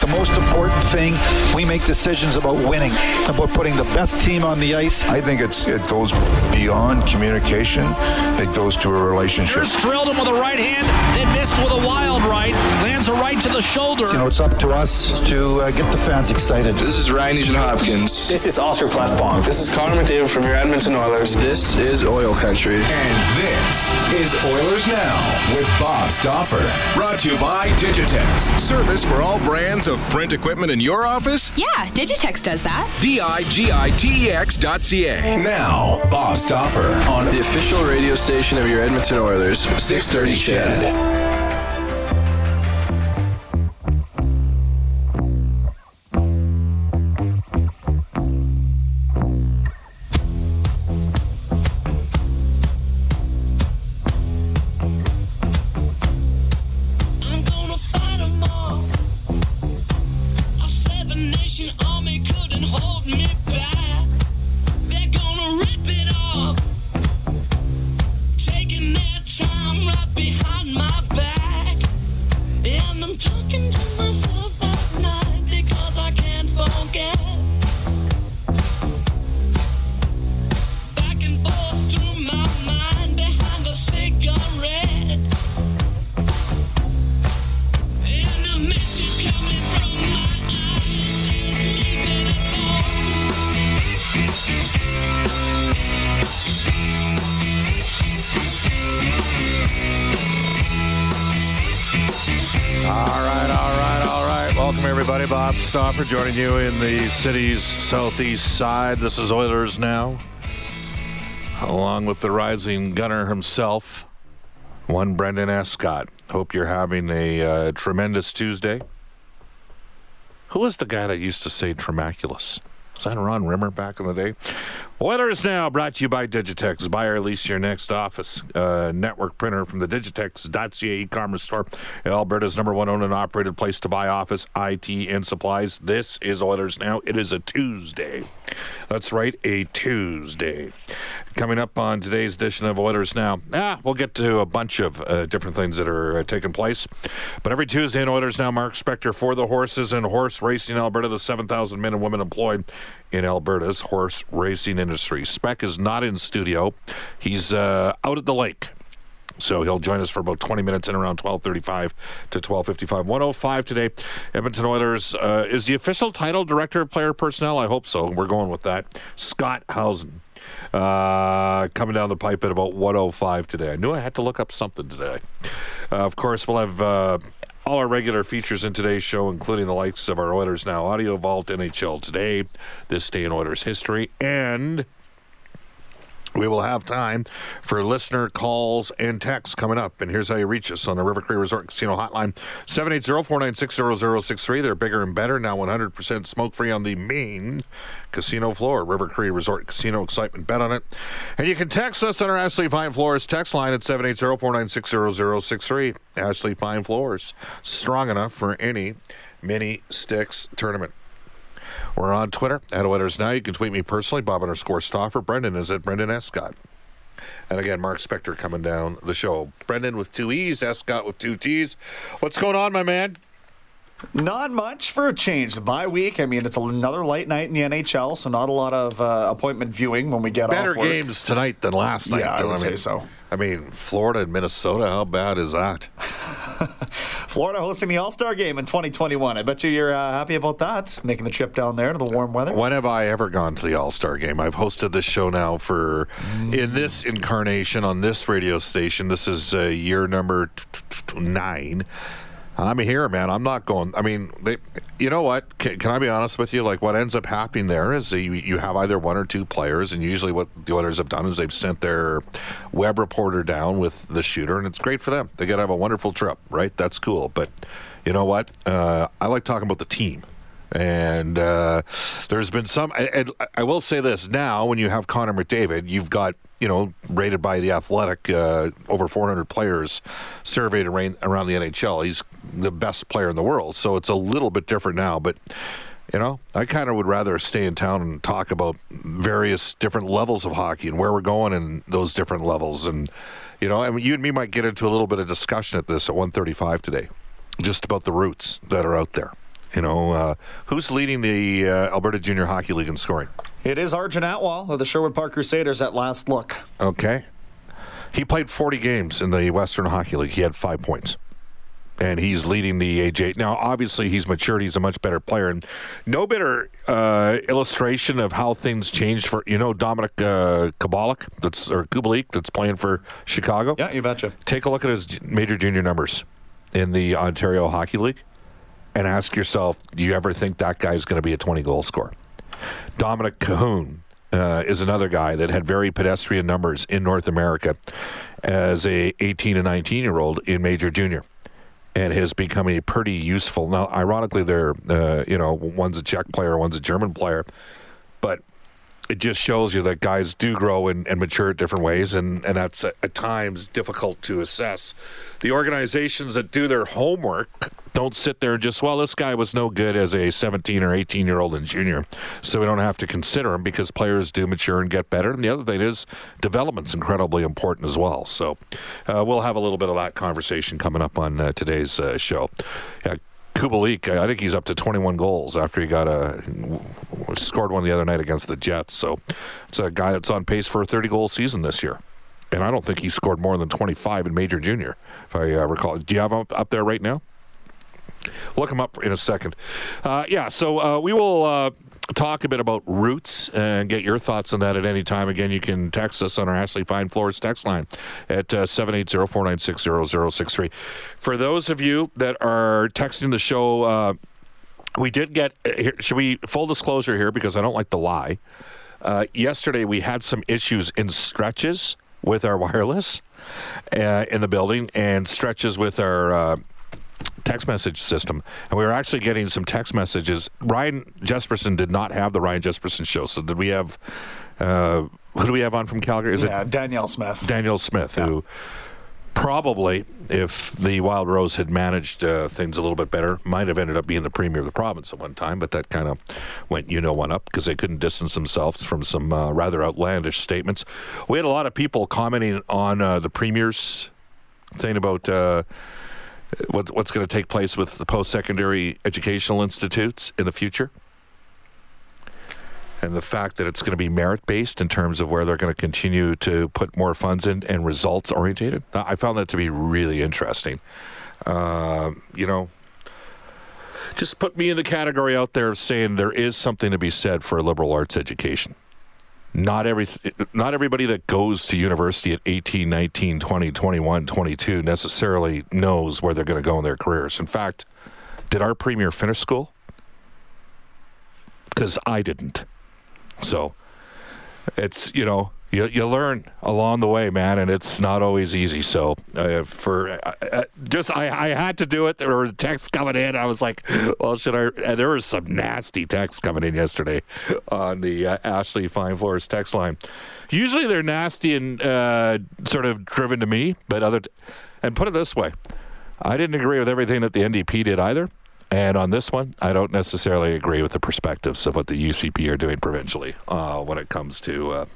The most important thing, we make decisions about winning, about putting the best team on the ice. I think it's it goes beyond communication. It goes to a relationship. Here's drilled him with a right hand, then missed with a wild right. Lands a right to the shoulder. You know, it's up to us to uh, get the fans excited. This is Ryan Nugent Hopkins. This is Oscar Klefbom. This is Connor McDavid from your Edmonton Oilers. This is Oil Country. And this is Oilers Now with Bob Stauffer. Brought to you by Digitex. Service for all brands of print equipment in your office? Yeah, Digitex does that. D-I-G-I-T-E-X dot C-A. Now, Bob Stauffer on the official radio station of your Edmonton Oilers, 630 CHED. Joining you in the city's southeast side. This is Oilers Now, along with the rising gunner himself, one Brendan Escott. Hope you're having a uh, tremendous Tuesday. Who was the guy that used to say Tremaculus? Was that Ron Rimmer back in the day? Oilers Now brought to you by Digitex. Buy or lease your next office uh, network printer from the Digitex.ca e-commerce store. Alberta's number one owned and operated place to buy office, IT, and supplies. This is Oilers Now. It is a Tuesday. That's right, a Tuesday. Coming up on today's edition of Oilers Now, ah, we'll get to a bunch of uh, different things that are uh, taking place. But every Tuesday in Oilers Now, Mark Spector for the horses and horse racing Alberta, the 7,000 men and women employed in Alberta's horse racing industry. Spec is not in studio; he's uh, out at the lake. So he'll join us for about 20 minutes in around 12:35 to 12:55. 105 today. Edmonton Oilers uh, is the official title director of player personnel. I hope so. We're going with that. Scott Howson uh, coming down the pipe at about 105 today. I knew I had to look up something today. Uh, of course, we'll have uh, all our regular features in today's show, including the likes of our Oilers Now Audio Vault, NHL Today, This Day in Oilers History, and we will have time for listener calls and texts coming up. And here's how you reach us on the River Cree Resort Casino hotline 780 496 0063. They're bigger and better, now 100% smoke free on the main casino floor. River Cree Resort Casino excitement. Bet on it. And you can text us on our Ashley Fine Floors text line at 780 496 0063. Ashley Fine Floors, strong enough for any mini sticks tournament. We're on Twitter at Oilers Now. You can tweet me personally, Bob underscore Stauffer. Brendan is at Brendan S. Scott. And again, Mark Spector coming down the show. Brendan with two E's, S. Scott with two T's. What's going on, my man? Not much for a change. The bye week. I mean, it's another light night in the NHL, so not a lot of uh, appointment viewing when we get better games tonight than last night. Yeah, I would I say so. I mean, Florida and Minnesota. How bad is that? Florida hosting the All Star game in 2021. I bet you you're uh, happy about that, making the trip down there to the warm weather. When have I ever gone to the All Star game? I've hosted this show now for in this incarnation on this radio station. This is uh, year number t- t- t- nine. I'm here, man. I'm not going. I mean, they, you know what? Can, can I be honest with you? Like, what ends up happening there is you, you have either one or two players, and usually what the Oilers have done is they've sent their web reporter down with the shooter, and it's great for them. They get to have a wonderful trip, right? That's cool. But you know what? Uh, I like talking about the team. And uh, there's been some. And I will say this now: when you have Connor McDavid, you've got you know rated by the Athletic uh, over 400 players surveyed around, the NHL. He's the best player in the world, so it's a little bit different now. But you know, I kind of would rather stay in town and talk about various different levels of hockey and where we're going in those different levels. And you know, I mean, you and me might get into a little bit of discussion at this at 1:35 today, just about the roots that are out there. You know, uh, who's leading the uh, Alberta Junior Hockey League in scoring? It is Arjun Atwal of the Sherwood Park Crusaders at last look. Okay. He played 40 games in the Western Hockey League. He had five points. And he's leading the AJ. Now, obviously, he's matured. He's a much better player. And no better uh, illustration of how things changed for, you know, Dominic uh, Kabalik, that's, or Kubalik, that's playing for Chicago. Yeah, you betcha. Take a look at his major junior numbers in the Ontario Hockey League and ask yourself, do you ever think that guy's going to be a 20 goal scorer? Dominic Kahun uh, is another guy that had very pedestrian numbers in North America as a 18 and 19 year old in major junior and has become a pretty useful. Now, ironically, they're uh, you know one's a Czech player, one's a German player, but it just shows you that guys do grow and, and mature at different ways, and, and that's at, at times difficult to assess. The organizations that do their homework don't sit there and just, well, this guy was no good as a 17 or 18 year old and junior, so we don't have to consider him because players do mature and get better. And the other thing is, development's incredibly important as well. So uh, we'll have a little bit of that conversation coming up on uh, today's uh, show. Yeah, Kubalik, I think he's up to 21 goals after he got a scored one the other night against the Jets. So it's a guy that's on pace for a 30 goal season this year. And I don't think he scored more than 25 in major junior, if I uh, recall. Do you have him up, there right now? Look him up in a second. Uh, yeah, so uh, we will uh, talk a bit about roots and get your thoughts on that at any time. Again, you can text us on our Ashley Fine Floors text line at uh, 780 496 0063. For those of you that are texting the show, uh, we did get, uh, should we, full disclosure here because I don't like to lie. Uh, yesterday we had some issues in stretches with our wireless uh, in the building and stretches with our uh, text message system, and we were actually getting some text messages. Ryan Jespersen did not have the Ryan Jespersen show, so did we have? Uh, who do we have on from Calgary? Is yeah, it Danielle Smith? Danielle Smith, yeah. who probably, if the Wild Rose had managed uh, things a little bit better, might have ended up being the premier of the province at one time. But that kind of went, you know, one up because they couldn't distance themselves from some uh, rather outlandish statements. We had a lot of people commenting on uh, the premier's thing about uh, what, what's going to take place with the post-secondary educational institutes in the future and the fact that it's going to be merit-based in terms of where they're going to continue to put more funds in and results-orientated. I found that to be really interesting. Uh, you know, just put me in the category out there of saying there is something to be said for a liberal arts education not every not everybody that goes to university at 18 19 20 21 22 necessarily knows where they're going to go in their careers. In fact did our premier finish school? Because i didn't. So it's you know you, you learn along the way, man, and it's not always easy. So uh, for uh, uh, just I, I had to do it. There were texts coming in. I was like, well, should I? And there was some nasty texts coming in yesterday on the uh, Ashley Fine Floors text line. Usually they're nasty and uh, sort of driven to me, but other. T- and put it this way, I didn't agree with everything that the NDP did either. And on this one, I don't necessarily agree with the perspectives of what the UCP are doing provincially uh, when it comes to uh,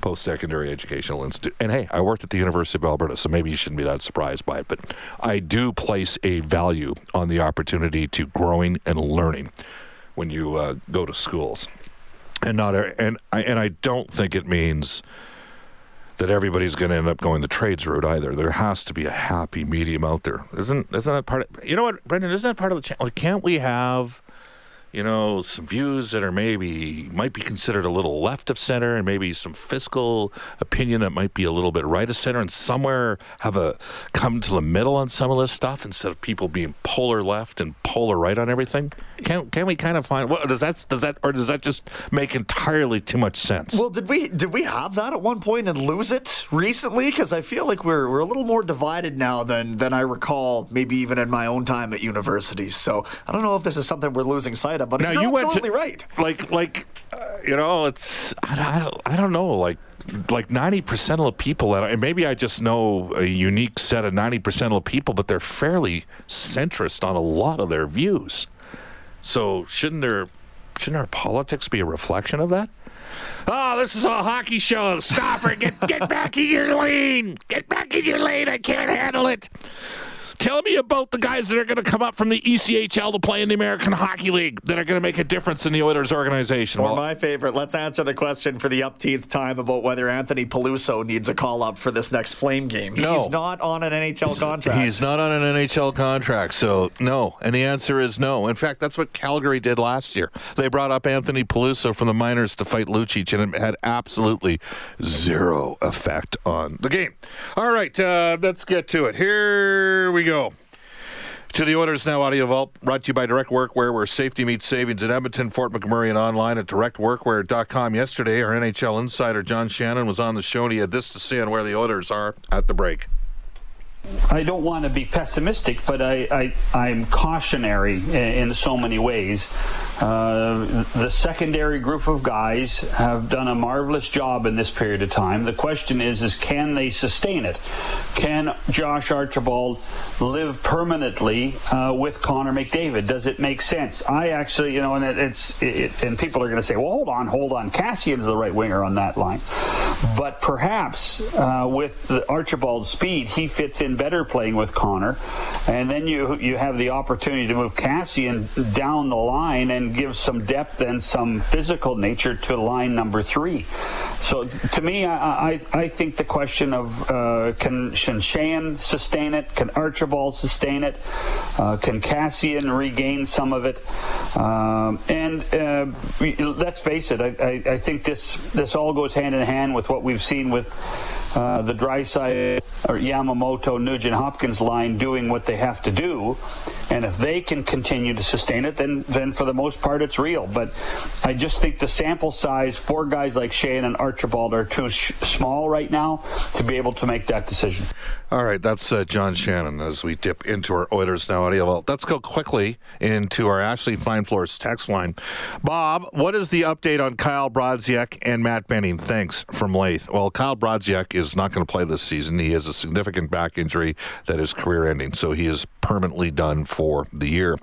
post secondary educational institute. And hey, I worked at the University of Alberta, so maybe you shouldn't be that surprised by it. But I do place a value on the opportunity to growing and learning when you uh, go to schools. And not and I and I don't think it means that everybody's going to end up going the trades route either. There has to be a happy medium out there. Isn't isn't that part of You know what, Brendan, isn't that part of the? Like, can't we have you know, some views that are maybe might be considered a little left of center, and maybe some fiscal opinion that might be a little bit right of center, and somewhere have a come to the middle on some of this stuff instead of people being polar left and polar right on everything. Can can we kind of find what does that does that or does that just make entirely too much sense? Well, did we did we have that at one point and lose it recently? Because I feel like we're we're a little more divided now than than I recall, maybe even in my own time at universities. So I don't know if this is something we're losing sight of, but now you're you went to, right. Like like uh, you know, it's I, I don't I don't know like like 90% of the people that and maybe I just know a unique set of 90% of the people but they're fairly centrist on a lot of their views. So shouldn't there shouldn't our politics be a reflection of that? Oh, this is a hockey show. Stop it. Get get back in your lane. Get back in your lane. I can't handle it. Tell me about the guys that are going to come up from the ECHL to play in the American Hockey League that are going to make a difference in the Oilers organization. Or Well, my favorite, let's answer the question for the upteenth time about whether Anthony Peluso needs a call up for this next Flame game. No. He's not on an NHL contract. He's not on an NHL contract, so no. And the answer is no. In fact, that's what Calgary did last year. They brought up Anthony Peluso from the minors to fight Lucic, and it had absolutely zero effect on the game. All right, uh, let's get to it. Here we go. To the Oilers Now Audio Vault, brought to you by Direct Workwear, where safety meets savings in Edmonton, Fort McMurray, and online at directworkwear.com. Yesterday, our NHL insider John Shannon was on the show, and he had this to say on where the Oilers are at the break. I don't want to be pessimistic, but I, I, am cautionary in, in, so many ways. Uh, the secondary group of guys have done a marvelous job in this period of time. The question is, is can they sustain it? Can Josh Archibald live permanently uh, with Connor McDavid? Does it make sense? I actually, you know, and it, it's it, and people are going to say, well, hold on, hold on. Kassian's the right winger on that line, but perhaps uh, with the Archibald speed, he fits in better playing with Connor, and then you you have the opportunity to move Kassian down the line and give some depth and some physical nature to line number three. So to me, I I, I think the question of uh, can Chiasson sustain it? Can Archibald sustain it? Uh, can Kassian regain some of it? Um, and uh, let's face it, I, I, I think this this all goes hand in hand with what we've seen with. Uh, the Draisaitl or Yamamoto, Nugent Hopkins line doing what they have to do. And if they can continue to sustain it, then then for the most part it's real. But I just think the sample size for guys like Shane and Archibald are too sh- small right now to be able to make that decision. All right, that's uh, John Shannon as we dip into our Oilers Now audio vault. Let's go quickly into our Ashley Fine Floors text line. Bob, what is the update on Kyle Brodziak and Matt Benning? Thanks from Lath. Well, Kyle Brodziak is not going to play this season. He has a significant back injury that is career ending, so he is permanently done for the year.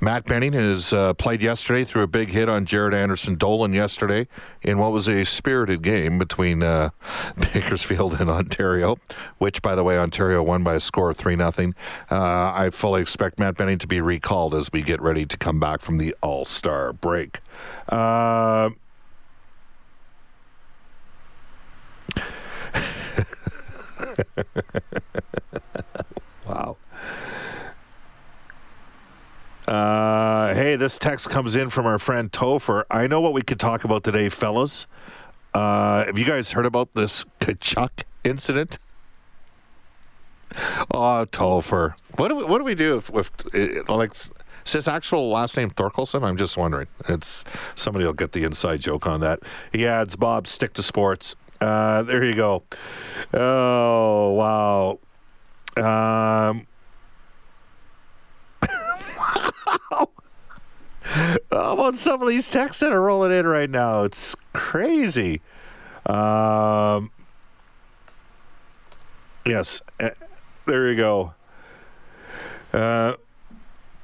Matt Benning has uh, played yesterday through a big hit on Jaret Anderson Dolan yesterday in what was a spirited game between uh, Bakersfield and Ontario, which, by the way, Ontario won by a score of 3 0. Uh, I fully expect Matt Benning to be recalled as we get ready to come back from the All Star break. Uh, wow. Uh, hey, this text comes in from our friend Topher. I know what we could talk about today, fellas. Uh, have you guys heard about this Tkachuk incident? Oh, Topher. What do we, what do we do if, if it, like is his actual last name Thorkelson? I'm just wondering. It's somebody will get the inside joke on that. He adds Bob stick to sports. Uh, there you go. Oh wow. Um, How about some of these texts that are rolling in right now? It's crazy. Um, yes, uh, there you go. Uh,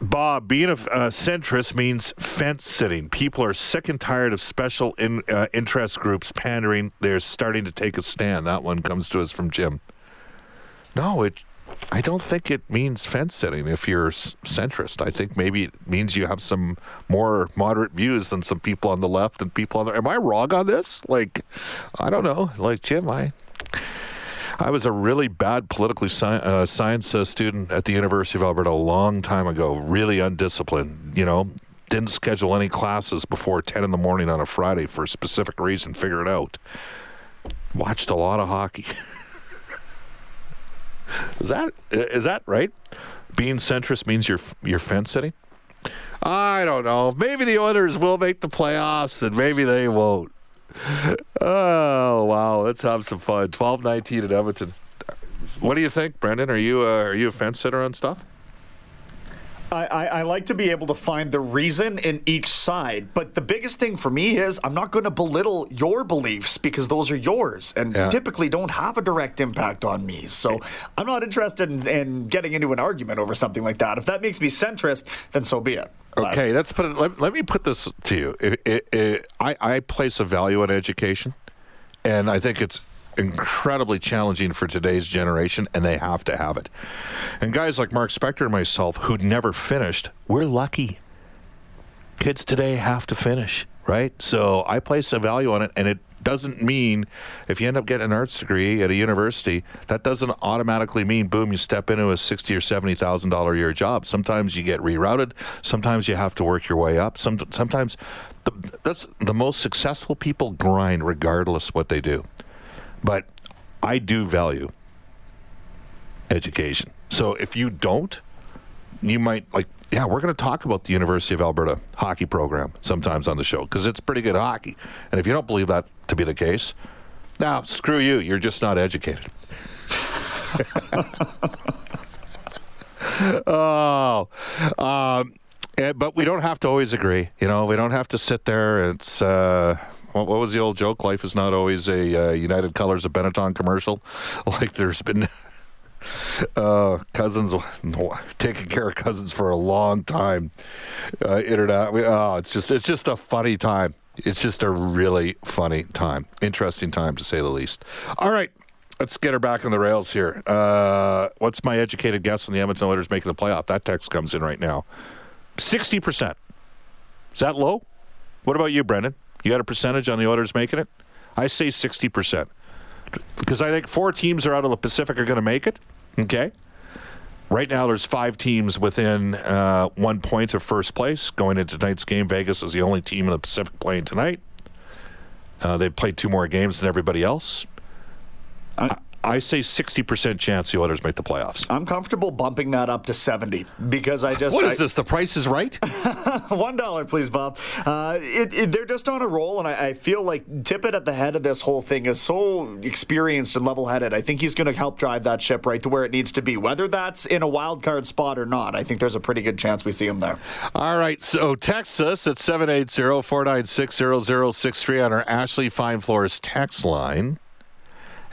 Bob, being a, a, centrist means fence sitting. People are sick and tired of special in, uh, interest groups pandering. They're starting to take a stand. That one comes to us from Jim. No, it. I don't think it means fence sitting if you're centrist. I think maybe it means you have some more moderate views than some people on the left and people on the. Am I wrong on this? Like, I don't know. Like Jim, I. I was a really bad politically sci- uh, science uh, student at the University of Alberta a long time ago. Really undisciplined, you know. didn't schedule any classes before 10 in the morning on a Friday for a specific reason. Figure it out. Watched a lot of hockey. is that is that right? Being centrist means you're you're fence sitting. I don't know. Maybe the Oilers will make the playoffs, and maybe they won't. Oh wow, let's have some fun. Twelve nineteen at Edmonton. What do you think, Brendan? Are you uh, are you a fence sitter on stuff? I, I, I, like to be able to find the reason in each side, but the biggest thing for me is I'm not going to belittle your beliefs because those are yours and yeah. typically don't have a direct impact on me. So I'm not interested in, in, getting into an argument over something like that. If that makes me centrist, then so be it. Okay, let's put it. Let, let me put this to you. It, it, it, I, I place a value on education, and I think it's incredibly challenging for today's generation, and they have to have it. And guys like Mark Spector and myself, who'd never finished, we're lucky. Kids today have to finish, right? So I place a value on it, and it doesn't mean if you end up getting an arts degree at a university, that doesn't automatically mean boom, you step into a sixty or seventy thousand dollar a year job. Sometimes you get rerouted. Sometimes you have to work your way up. Some, sometimes the, that's the most successful people grind regardless what they do. But I do value education. So if you don't, you might like yeah, we're going to talk about the University of Alberta hockey program sometimes on the show because it's pretty good hockey. And if you don't believe that to be the case, now screw you. You're just not educated. oh, um, eh, but we don't have to always agree. You know, we don't have to sit there. It's uh, what, what was the old joke? Life is not always a uh, United Colors of Benetton commercial. Like there's been uh, cousins no, taking care of cousins for a long time. Uh, internet. Oh, it's just it's just a funny time. It's just a really funny time, interesting time to say the least. All right. Let's get her back on the rails here. Uh, what's my educated guess on the Edmonton Oilers making the playoff? That text comes in right now. 60%. Is that low? What about you, Brendan? You got a percentage on the Oilers making it? I say 60%. Because I think four teams are out of the Pacific are going to make it. Okay. Right now, there's five teams within uh, one point of first place. Going into tonight's game, Vegas is the only team in the Pacific playing tonight. Uh, they've played two more games than everybody else. I, I say 60% chance the Oilers make the playoffs. I'm comfortable bumping that up to 70 because I just. What I, is this? The price is right? $1, please, Bob. Uh, it, it, they're just on a roll, and I, I, feel like Tippett at the head of this whole thing is so experienced and level headed. I think he's going to help drive that ship right to where it needs to be. Whether that's in a wild card spot or not, I think there's a pretty good chance we see him there. All right. So text us at 780 496 0063 on our Ashley Fine Floors text line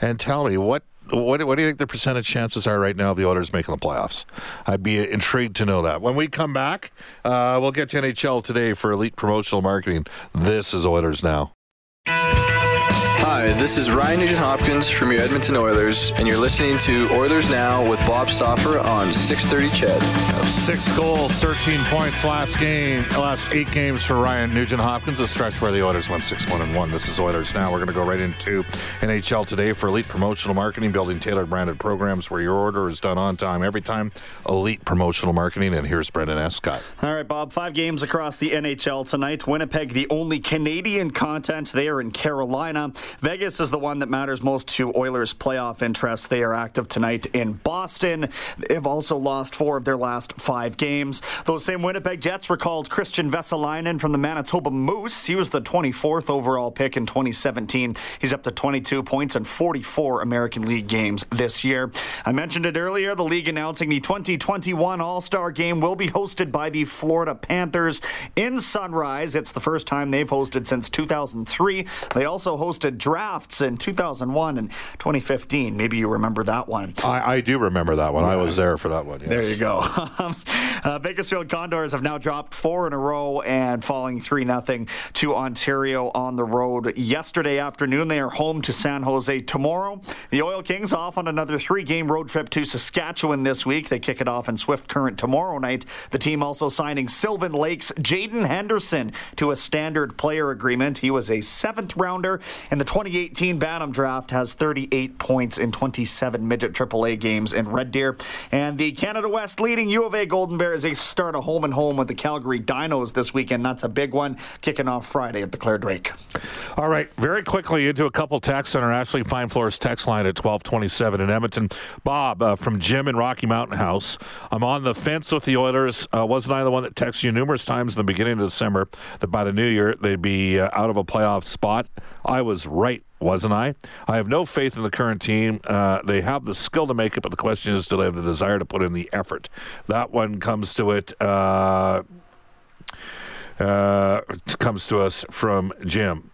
and tell me what what, what do you think the percentage chances are right now of the Oilers making the playoffs? I'd be intrigued to know that. When we come back, uh, we'll get to NHL today for elite promotional marketing. This is Oilers Now. Hi, this is Ryan Nugent Hopkins from your Edmonton Oilers, and you're listening to Oilers Now with Bob Stauffer on 630 CHED. Six goals, 13 points last game, last eight games for Ryan Nugent Hopkins, a stretch where the Oilers won 6 1 and 1. This is Oilers Now. We're going to go right into NHL today for elite promotional marketing, building tailored branded programs where your order is done on time every time. Elite promotional marketing, and here's Brendan Escott. All right, Bob, five games across the NHL tonight. Winnipeg, the only Canadian content there in Carolina. Vegas is the one that matters most to Oilers' playoff interests. They are active tonight in Boston. They've also lost four of their last five games. Those same Winnipeg Jets recalled Kristian Vesalainen from the Manitoba Moose. He was the 24th overall pick in 2017. He's up to 22 points in 44 American League games this year. I mentioned it earlier. The league announcing the 2021 All Star Game will be hosted by the Florida Panthers in Sunrise. It's the first time they've hosted since 2003. They also hosted drafts in 2001 and 2015. Maybe you remember that one. I, I do remember that one. Yeah. I was there for that one. Yes. There you go. uh, Bakersfield Condors have now dropped four in a row and falling 3 0 to Ontario on the road yesterday afternoon. They are home to San Jose tomorrow. The Oil Kings off on another three game road trip to Saskatchewan this week. They kick it off in Swift Current tomorrow night. The team also signing Sylvan Lakes Jaden Henderson to a standard player agreement. He was a seventh rounder in the 2018 Bantam draft has 38 points in 27 midget AAA games in Red Deer. And the Canada West leading U of A Golden Bears, they start a home and home with the Calgary Dinos this weekend. That's a big one, kicking off Friday at the Clare Drake. All right, very quickly into a couple texts on our Ashley Fine Floors text line at 1227 in Edmonton. Bob uh, from Jim in Rocky Mountain House. I'm on the fence with the Oilers. Uh, wasn't I the one that texted you numerous times in the beginning of December that by the new year they'd be uh, out of a playoff spot? I was right wasn't I? I have no faith in the current team. Uh, they have the skill to make it, but the question is, do they have the desire to put in the effort? That one comes to it. Uh, uh, comes to us from Jim.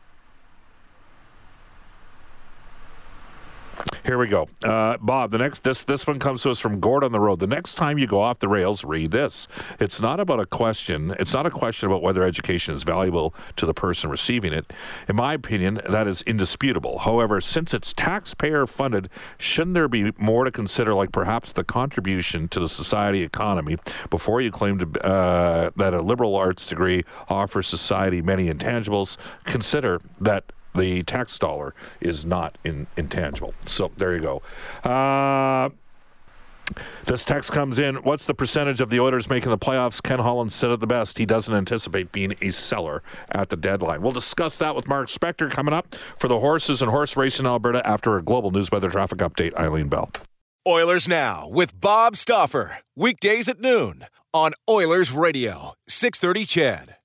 Here we go, uh, Bob. The next this this one comes to us from Gord on the road. The next time you go off the rails, read this. It's not about a question. It's not a question about whether education is valuable to the person receiving it. In my opinion, that is indisputable. However, since it's taxpayer funded, shouldn't there be more to consider, like perhaps the contribution to the society economy, before you claim to, uh, that a liberal arts degree offers society many intangibles? Consider that the tax dollar is not in, intangible. So there you go. Uh, this text comes in. What's the percentage of the Oilers making the playoffs? Ken Holland said it the best. He doesn't anticipate being a seller at the deadline. We'll discuss that with Mark Spector coming up for the horses and horse race in Alberta after a global news weather traffic update. Eileen Bell. Oilers Now with Bob Stauffer. Weekdays at noon on Oilers Radio, 630 CHED.